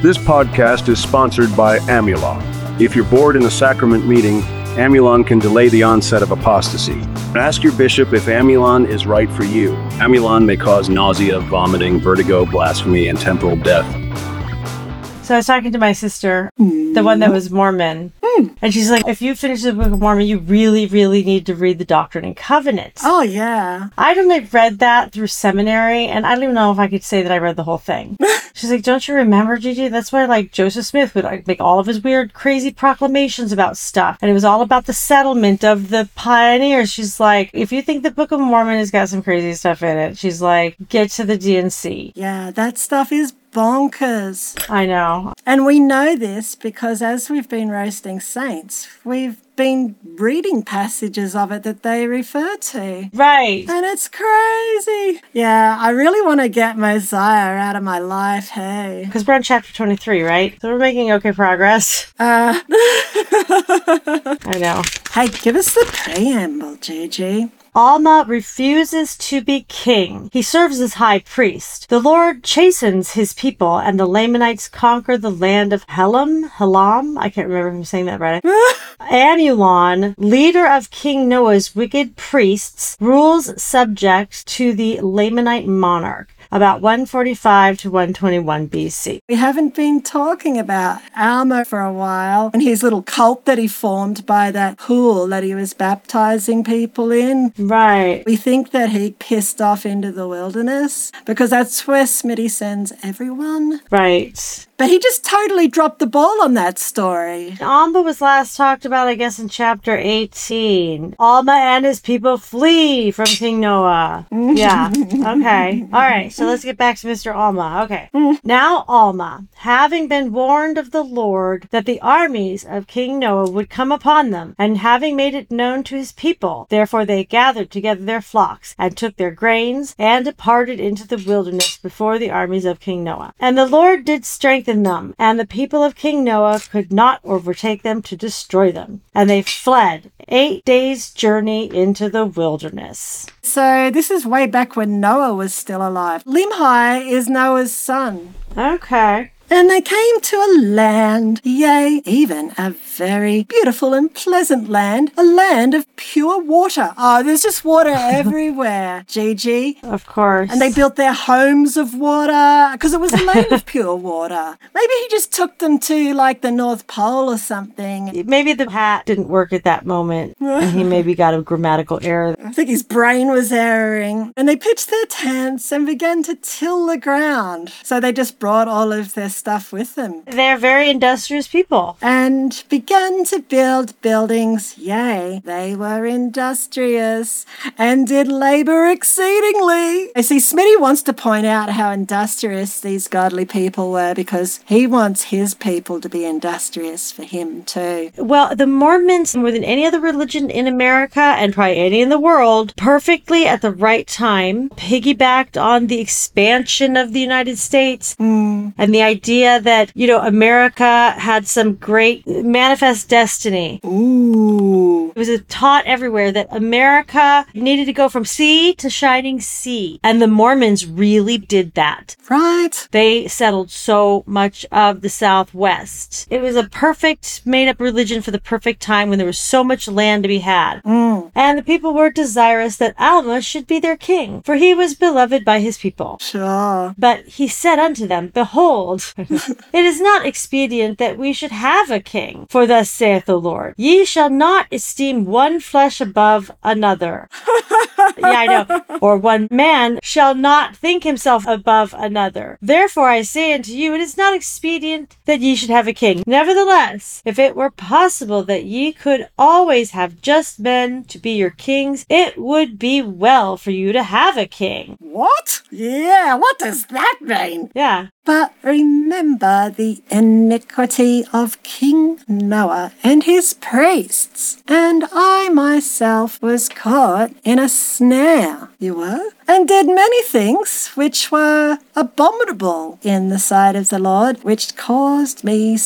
This podcast is sponsored by Amulon. If you're bored in a sacrament meeting, Amulon can delay the onset of apostasy. Ask your bishop if Amulon is right for you. Amulon may cause nausea, vomiting, vertigo, blasphemy, and temporal death. So I was talking to my sister, the one that was Mormon, and she's like, if you finish the Book of Mormon, you really, really need to read the Doctrine and Covenants. Oh, yeah. I'd only read that through seminary, and I don't even know if I could say that I read the whole thing. She's like, "Don't you remember, Gigi? That's why like Joseph Smith would like make all of his weird, crazy proclamations about stuff, and it was all about the settlement of the pioneers." She's like, "If you think the Book of Mormon has got some crazy stuff in it, she's like, get to the D&C." Yeah, that stuff is bonkers. I know. And we know this because as we've been roasting saints, we've been reading passages of it that they refer to. Right. And it's crazy. Yeah, I really want to get Mosiah out of my life, hey. Because we're on chapter 23, right? So we're making okay progress. Uh, I know. hey, give us the preamble, Gigi. Alma refuses to be king. He serves as high priest. The Lord chastens his people, and the Lamanites conquer the land of Helam. Helam? I can't remember if I'm saying that right. Amulon, leader of King Noah's wicked priests, rules subject to the Lamanite monarch. About 145 to 121 BC. We haven't been talking about Alma for a while and his little cult that he formed by that pool that he was baptizing people in. Right. We think that he pissed off into the wilderness because that's where Smitty sends everyone. Right. But he just totally dropped the ball on that story. Alma was last talked about, I guess, in chapter 18. Alma and his people flee from King Noah. Yeah. Okay. All right. So let's get back to Mr. Alma. Okay. Now, Alma, having been warned of the Lord that the armies of King Noah would come upon them, and having made it known to his people, therefore they gathered together their flocks, and took their grains, and departed into the wilderness before the armies of King Noah. And the Lord did strengthen them, and the people of King Noah could not overtake them to destroy them. And they fled eight days' journey into the wilderness. So this is way back when Noah was still alive. Limhi is Noah's son. Okay. And they came to a land, yea, even a very beautiful and pleasant land, a land of pure water. Oh, there's just water everywhere, Gigi. Of course. And they built their homes of water because it was a land of pure water. Maybe he just took them to like the North Pole or something. Maybe the hat didn't work at that moment, and he maybe got a grammatical error. I think his brain was erring. And they pitched their tents and began to till the ground. So they just brought all of their stuff with them They're very industrious people. and began to build buildings. Yay, they were industrious and did labor exceedingly. I see Smitty wants to point out how industrious these godly people were because he wants his people to be industrious for him too. Well, the Mormons, more than any other religion in America and probably any in the world, perfectly at the right time piggybacked on the expansion of the United States hmm. and the idea that, you know, America had some great manifest destiny. Ooh. It was taught everywhere that America needed to go from sea to shining sea. And the Mormons really did that. Right? They settled so much of the Southwest. It was a perfect made up religion for the perfect time when there was so much land to be had. Mm. And the people were desirous that Alma should be their king, for he was beloved by his people. Sure. But he said unto them, Behold, it is not expedient that we should have a king. For thus saith the Lord, Ye shall not esteem one flesh above another. yeah, I know. Or one man shall not think himself above another. Therefore I say unto you, it is not expedient that ye should have a king. Nevertheless, if it were possible that ye could always have just men to be your kings, it would be well for you to have a king. What? Yeah, what does that mean? Yeah. But remember the iniquity of King Noah and his priests. And I myself was caught in a snare. You were? And did many things which were abominable in the sight of the Lord, which caused me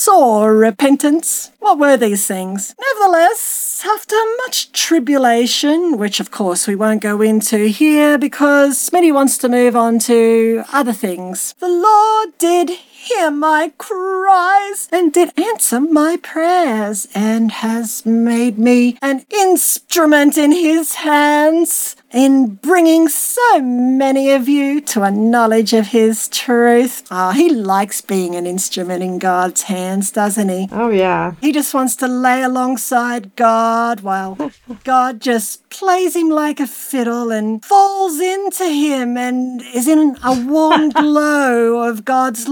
sore repentance. What were these things? Nevertheless, after much tribulation, which of course we won't go into here because Smitty wants to move on to other things, the Lord did hear my cries and did answer my prayers and has made me an instrument in his hands in bringing so many of you to a knowledge of his truth. Ah, he likes being an instrument in God's hands, doesn't he? Oh, yeah. He just wants to lay alongside God while God just plays him like a fiddle and falls into him and is in a warm glow of God's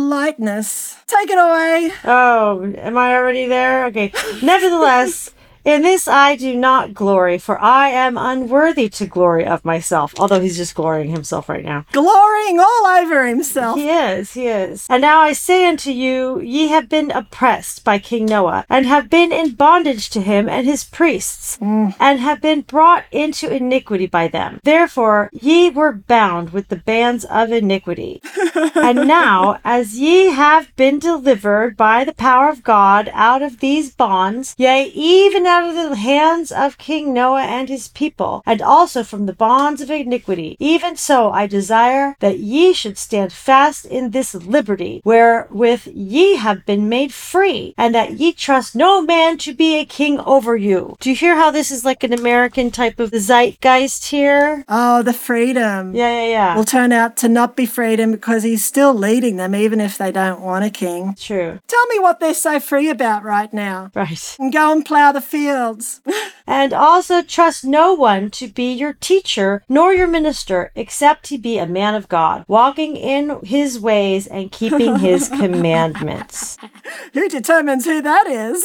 Take it away. Oh, am I already there? Okay. Nevertheless, in this I do not glory, for I am unworthy to glory of myself. Although he's just glorying himself right now. Glorying all over himself. He is, he is. And now I say unto you, ye have been oppressed by King Noah, and have been in bondage to him and his priests, mm. and have been brought into iniquity by them. Therefore ye were bound with the bands of iniquity. and now, as ye have been delivered by the power of God out of these bonds, yea, even out of the hands of King Noah and his people, and also from the bonds of iniquity, even so I desire that ye should stand fast in this liberty, wherewith ye have been made free, and that ye trust no man to be a king over you. Do you hear how this is like an American type of zeitgeist here? Oh, the freedom. Yeah, yeah, yeah. Will turn out to not be freedom because he's still leading them, even if they don't want a king. True. Tell me what they're so free about right now. Right. And go and plough the fields. And also trust no one to be your teacher nor your minister, except he be a man of God, walking in his ways and keeping his commandments. who determines who that is?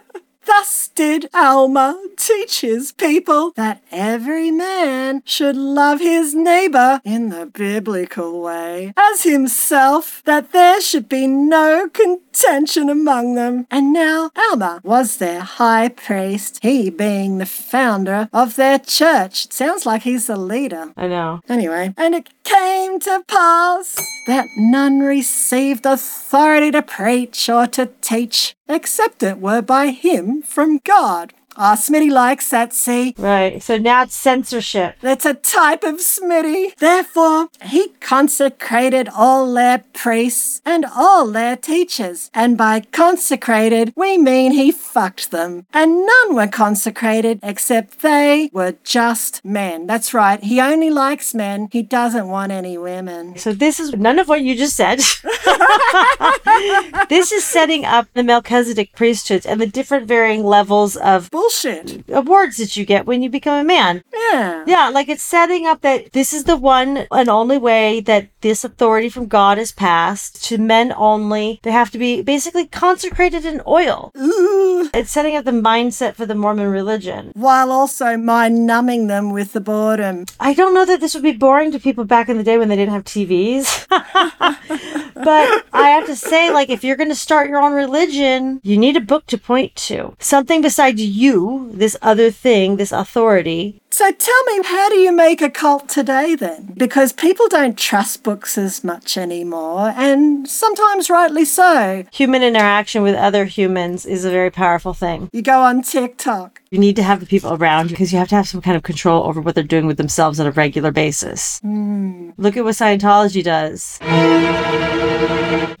Thus did Alma teach his people that every man should love his neighbor in the biblical way as himself, that there should be no contention among them. And now Alma was their high priest, he being the founder of their church. Sounds like he's the leader. I know. Anyway, and it came to pass that none received authority to preach or to teach, except it were by him from God. Ah, Smitty likes that, see? Right. So now it's censorship. That's a type of Smitty. Therefore, he consecrated all their priests and all their teachers. And by consecrated, we mean he fucked them. And none were consecrated except they were just men. That's right. He only likes men. He doesn't want any women. So this is none of what you just said. this is setting up the Melchizedek priesthoods and the different varying levels of Bullshit. awards that you get when you become a man. Yeah. Yeah, like it's setting up that this is the one and only way that this authority from God is passed to men only. They have to be basically consecrated in oil. Ooh. It's setting up the mindset for the Mormon religion. While also mind numbing them with the boredom. I don't know that this would be boring to people back in the day when they didn't have TVs. but I have to say, like, if you're going to start your own religion, you need a book to point to. Something besides you, this other thing, this authority. So tell me, how do you make a cult today then? Because people don't trust books as much anymore, and sometimes rightly so. Human interaction with other humans is a very powerful thing. You go on TikTok. You need to have the people around you because you have to have some kind of control over what they're doing with themselves on a regular basis. Hmm. Look at what Scientology does.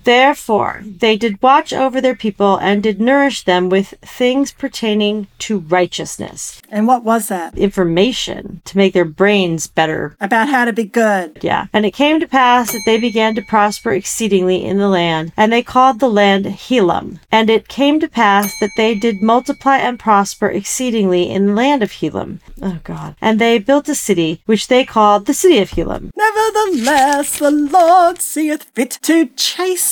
Therefore, they did watch over their people and did nourish them with things pertaining to righteousness, And what was that? information to make their brains better. About how to be good. Yeah. And it came to pass that they began to prosper exceedingly in the land, and they called the land Helam. And it came to pass that they did multiply and prosper exceedingly in the land of Helam. Oh, God. And they built a city, which they called the city of Helam. Nevertheless, the Lord seeth fit to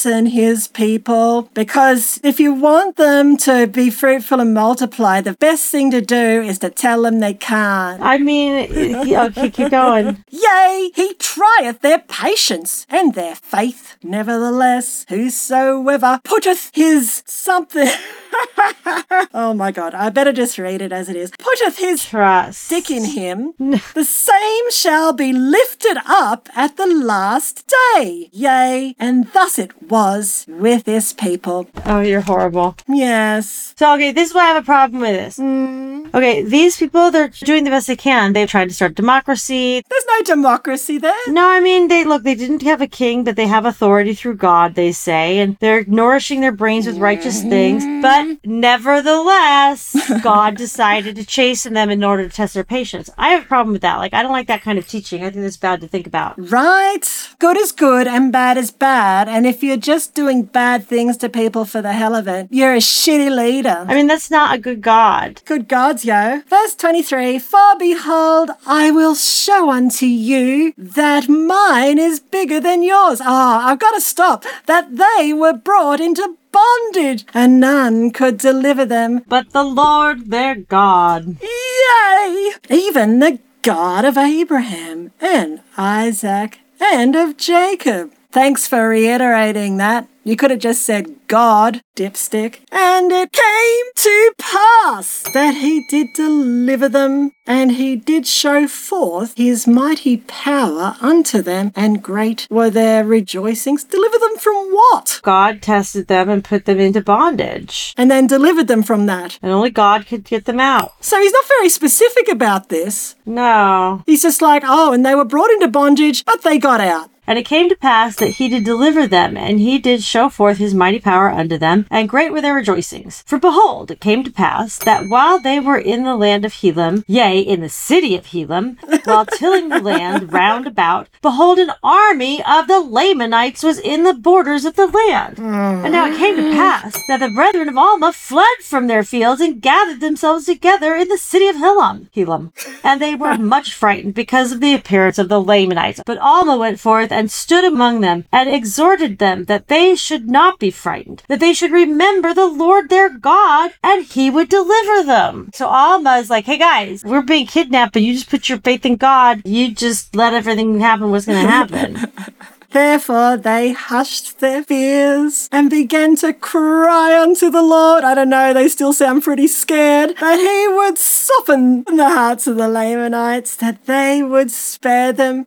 chasten his people, because if you want them to be fruitful and multiply, the best thing to do is to tell them they can't. I mean, okay, keep going. Yea, he trieth their patience and their faith. Nevertheless, whosoever putteth his something. oh my god, I better just read it as it is. Putteth his Trust. dick in him, the same shall be lifted up at the last day. Yea, and thus it was with this people. Oh, you're horrible. Yes. So, okay, this is why I have a problem with this. Hmm. Okay, these people, they're doing the best they can. They've tried to start democracy. There's no democracy there. No, I mean, they look, they didn't have a king, but they have authority through God, they say, and they're nourishing their brains with righteous things. Hmm. But nevertheless, God decided to chasten them in order to test their patience. I have a problem with that. Like, I don't like that kind of teaching. I think that's bad to think about. Right. Good is good and bad is bad. And if you're just doing bad things to people for the hell of it, you're a shitty leader. I mean, that's not a good God. Good gods, yo. Verse 23 For behold, I will show unto you that mine is bigger than yours. Ah, I've got to stop. That they were brought into bondage, and none could deliver them. But the Lord their God. Yay! Even the God of Abraham and Isaac and of Jacob. Thanks for reiterating that. You could have just said God, dipstick. And it came to pass that he did deliver them, and he did show forth his mighty power unto them, and great were their rejoicings. Deliver them from what? God tested them and put them into bondage. And then delivered them from that. And only God could get them out. So he's not very specific about this. No. He's just like, oh, and they were brought into bondage, but they got out. And it came to pass that he did deliver them, and he did show forth his mighty power unto them, and great were their rejoicings. For behold, it came to pass that while they were in the land of Helam, yea, in the city of Helam, while tilling the land round about, behold, an army of the Lamanites was in the borders of the land. And now it came to pass that the brethren of Alma fled from their fields and gathered themselves together in the city of Helam, Helam. And they were much frightened because of the appearance of the Lamanites. But Alma went forth and stood among them and exhorted them that they should not be frightened, that they should remember the Lord their God and he would deliver them. So Alma is like, hey guys, we're being kidnapped, but you just put your faith in God. You just let everything happen what's going to happen. Therefore they hushed their fears and began to cry unto the Lord. I don't know, they still sound pretty scared. That he would soften the hearts of the Lamanites, that they would spare them.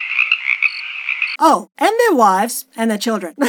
Oh, and their wives and their children.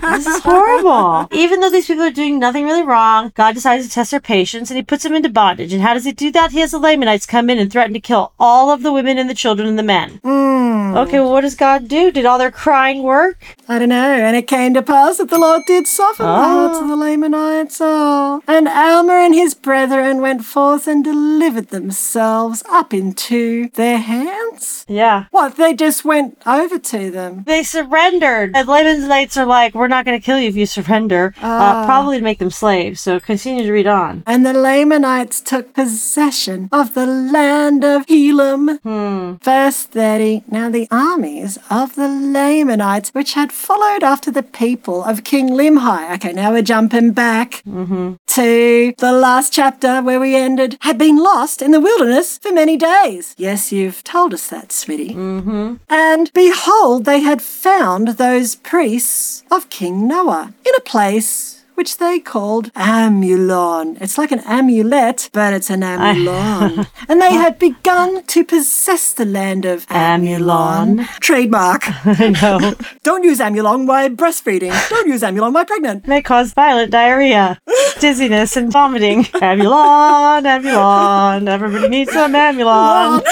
This is horrible. Even though these people are doing nothing really wrong, God decides to test their patience and he puts them into bondage. And how does he do that? He has the Lamanites come in and threaten to kill all of the women and the children and the men. Mm. Okay, well, what does God do? Did all their crying work? I don't know. And it came to pass that the Lord did soften the ah. hearts of the Lamanites. Oh. And Alma and his brethren went forth and delivered themselves up into their hands. Yeah. What? They just went over to them. They surrendered. And Lamanites are like, we're not going to kill you if you surrender. Uh, ah. probably to make them slaves. So continue to read on. And the Lamanites took possession of the land of Helam. Hmm. Verse 30. Now the armies of the Lamanites, which had followed after the people of King Limhi. Okay, now we're jumping back to the last chapter where we ended, had been lost in the wilderness for many days. Yes, you've told us that, Smitty. Mm-hmm. And behold, they had found those priests of King Noah in a place which they called Amulon. It's like an amulet, but it's an amulon. and they had begun to possess the land of Amulon. Amulon. Trademark. I know. Don't use amulon while breastfeeding. Don't use amulon while pregnant. May cause violent diarrhea, dizziness, and vomiting. Amulon, Amulon. Everybody needs some ambulon.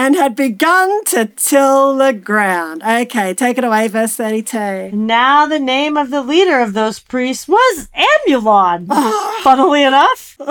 And had begun to till the ground. Okay, take it away, verse 32. Now the name of the leader of those priests was Amulon. Ah. Funnily enough.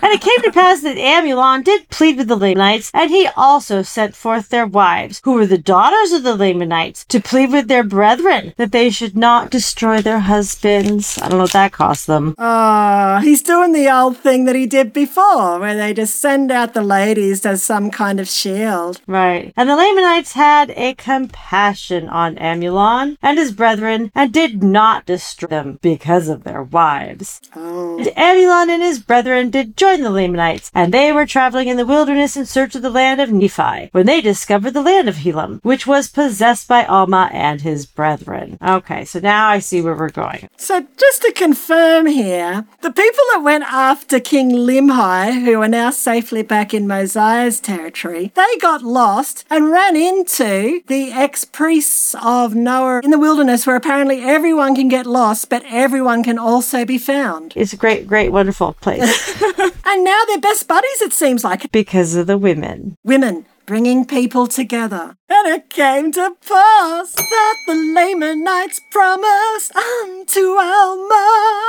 And it came to pass that Amulon did plead with the Lamanites, and he also sent forth their wives, who were the daughters of the Lamanites, to plead with their brethren that they should not destroy their husbands. I don't know what that cost them. Oh, he's doing the old thing that he did before, where they just send out the ladies as some kind of shield. Right. And the Lamanites had a compassion on Amulon and his brethren, and did not destroy them because of their wives. Oh. And Amulon and his brethren did join the Lamanites, and they were traveling in the wilderness in search of the land of Nephi, when they discovered the land of Helam, which was possessed by Alma and his brethren. Okay, so now I see where we're going. So, just to confirm here, the people that went after King Limhi, who are now safely back in Mosiah's territory, they got lost and ran into the ex priests of Noah in the wilderness, where apparently everyone can get lost, but everyone can also be found. It's a great, great, wonderful place. And now they're best buddies, it seems like. because of the women. Women bringing people together. And it came to pass that the Lamanites promised unto Alma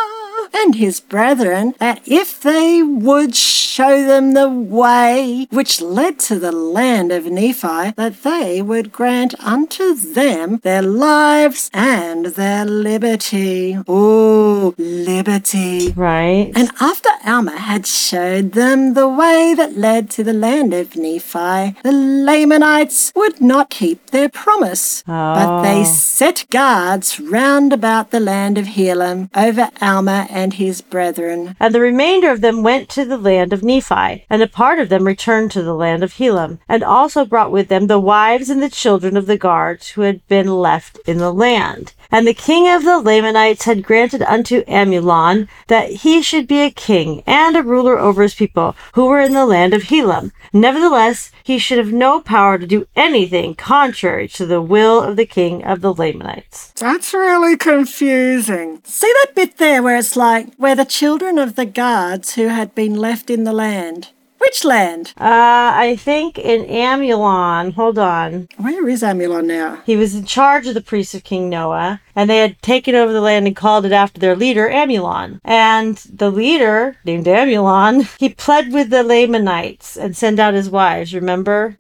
and his brethren that if they would show them the way which led to the land of Nephi, that they would grant unto them their lives and their liberty. Oh, liberty. Right. And after Alma had showed them the way that led to the land of Nephi, the Lamanites would not keep their promise, but they Oh. set guards round about the land of Helam over Alma and his brethren. And the remainder of them went to the land of Nephi, and a part of them returned to the land of Helam, and also brought with them the wives and the children of the guards who had been left in the land. And the king of the Lamanites had granted unto Amulon that he should be a king and a ruler over his people who were in the land of Helam. Nevertheless, he should have no power to do anything contrary to the will of the king of the Lamanites. That's really confusing. See that bit there where it's like, where the children of the guards who had been left in the land. Which land? Uh, I think in Amulon, hold on. Where is Amulon now? He was in charge of the priests of King Noah, and they had taken over the land and called it after their leader, Amulon. And the leader, named Amulon, he pled with the Lamanites and sent out his wives, remember?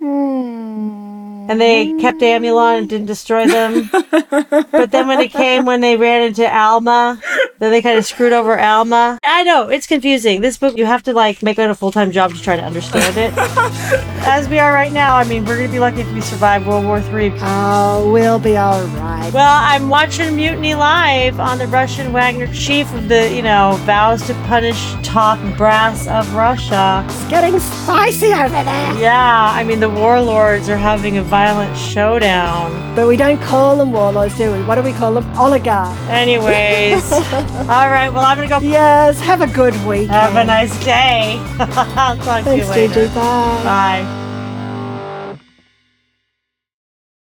And they kept Amulon and didn't destroy them. but then when it came, when they ran into Alma, then they kind of screwed over Alma. I know, it's confusing. This book, you have to like make it a full time job to try to understand it. As we are right now, I mean, we're going to be lucky if we survive World War III. Oh, uh, we'll be alright. Well, I'm watching Mutiny Live on the Russian Wagner chief of the, you know, vows to punish top brass of Russia. It's getting spicy over there. Yeah, I mean, the warlords are having a violent showdown. But we don't call them warlords, do we? What do we call them? Oligarchs. Anyways, all right, well, I'm going to go Yes, have a good week. have a nice day. I'll talk to you Thanks, later. Gigi. Bye. Bye.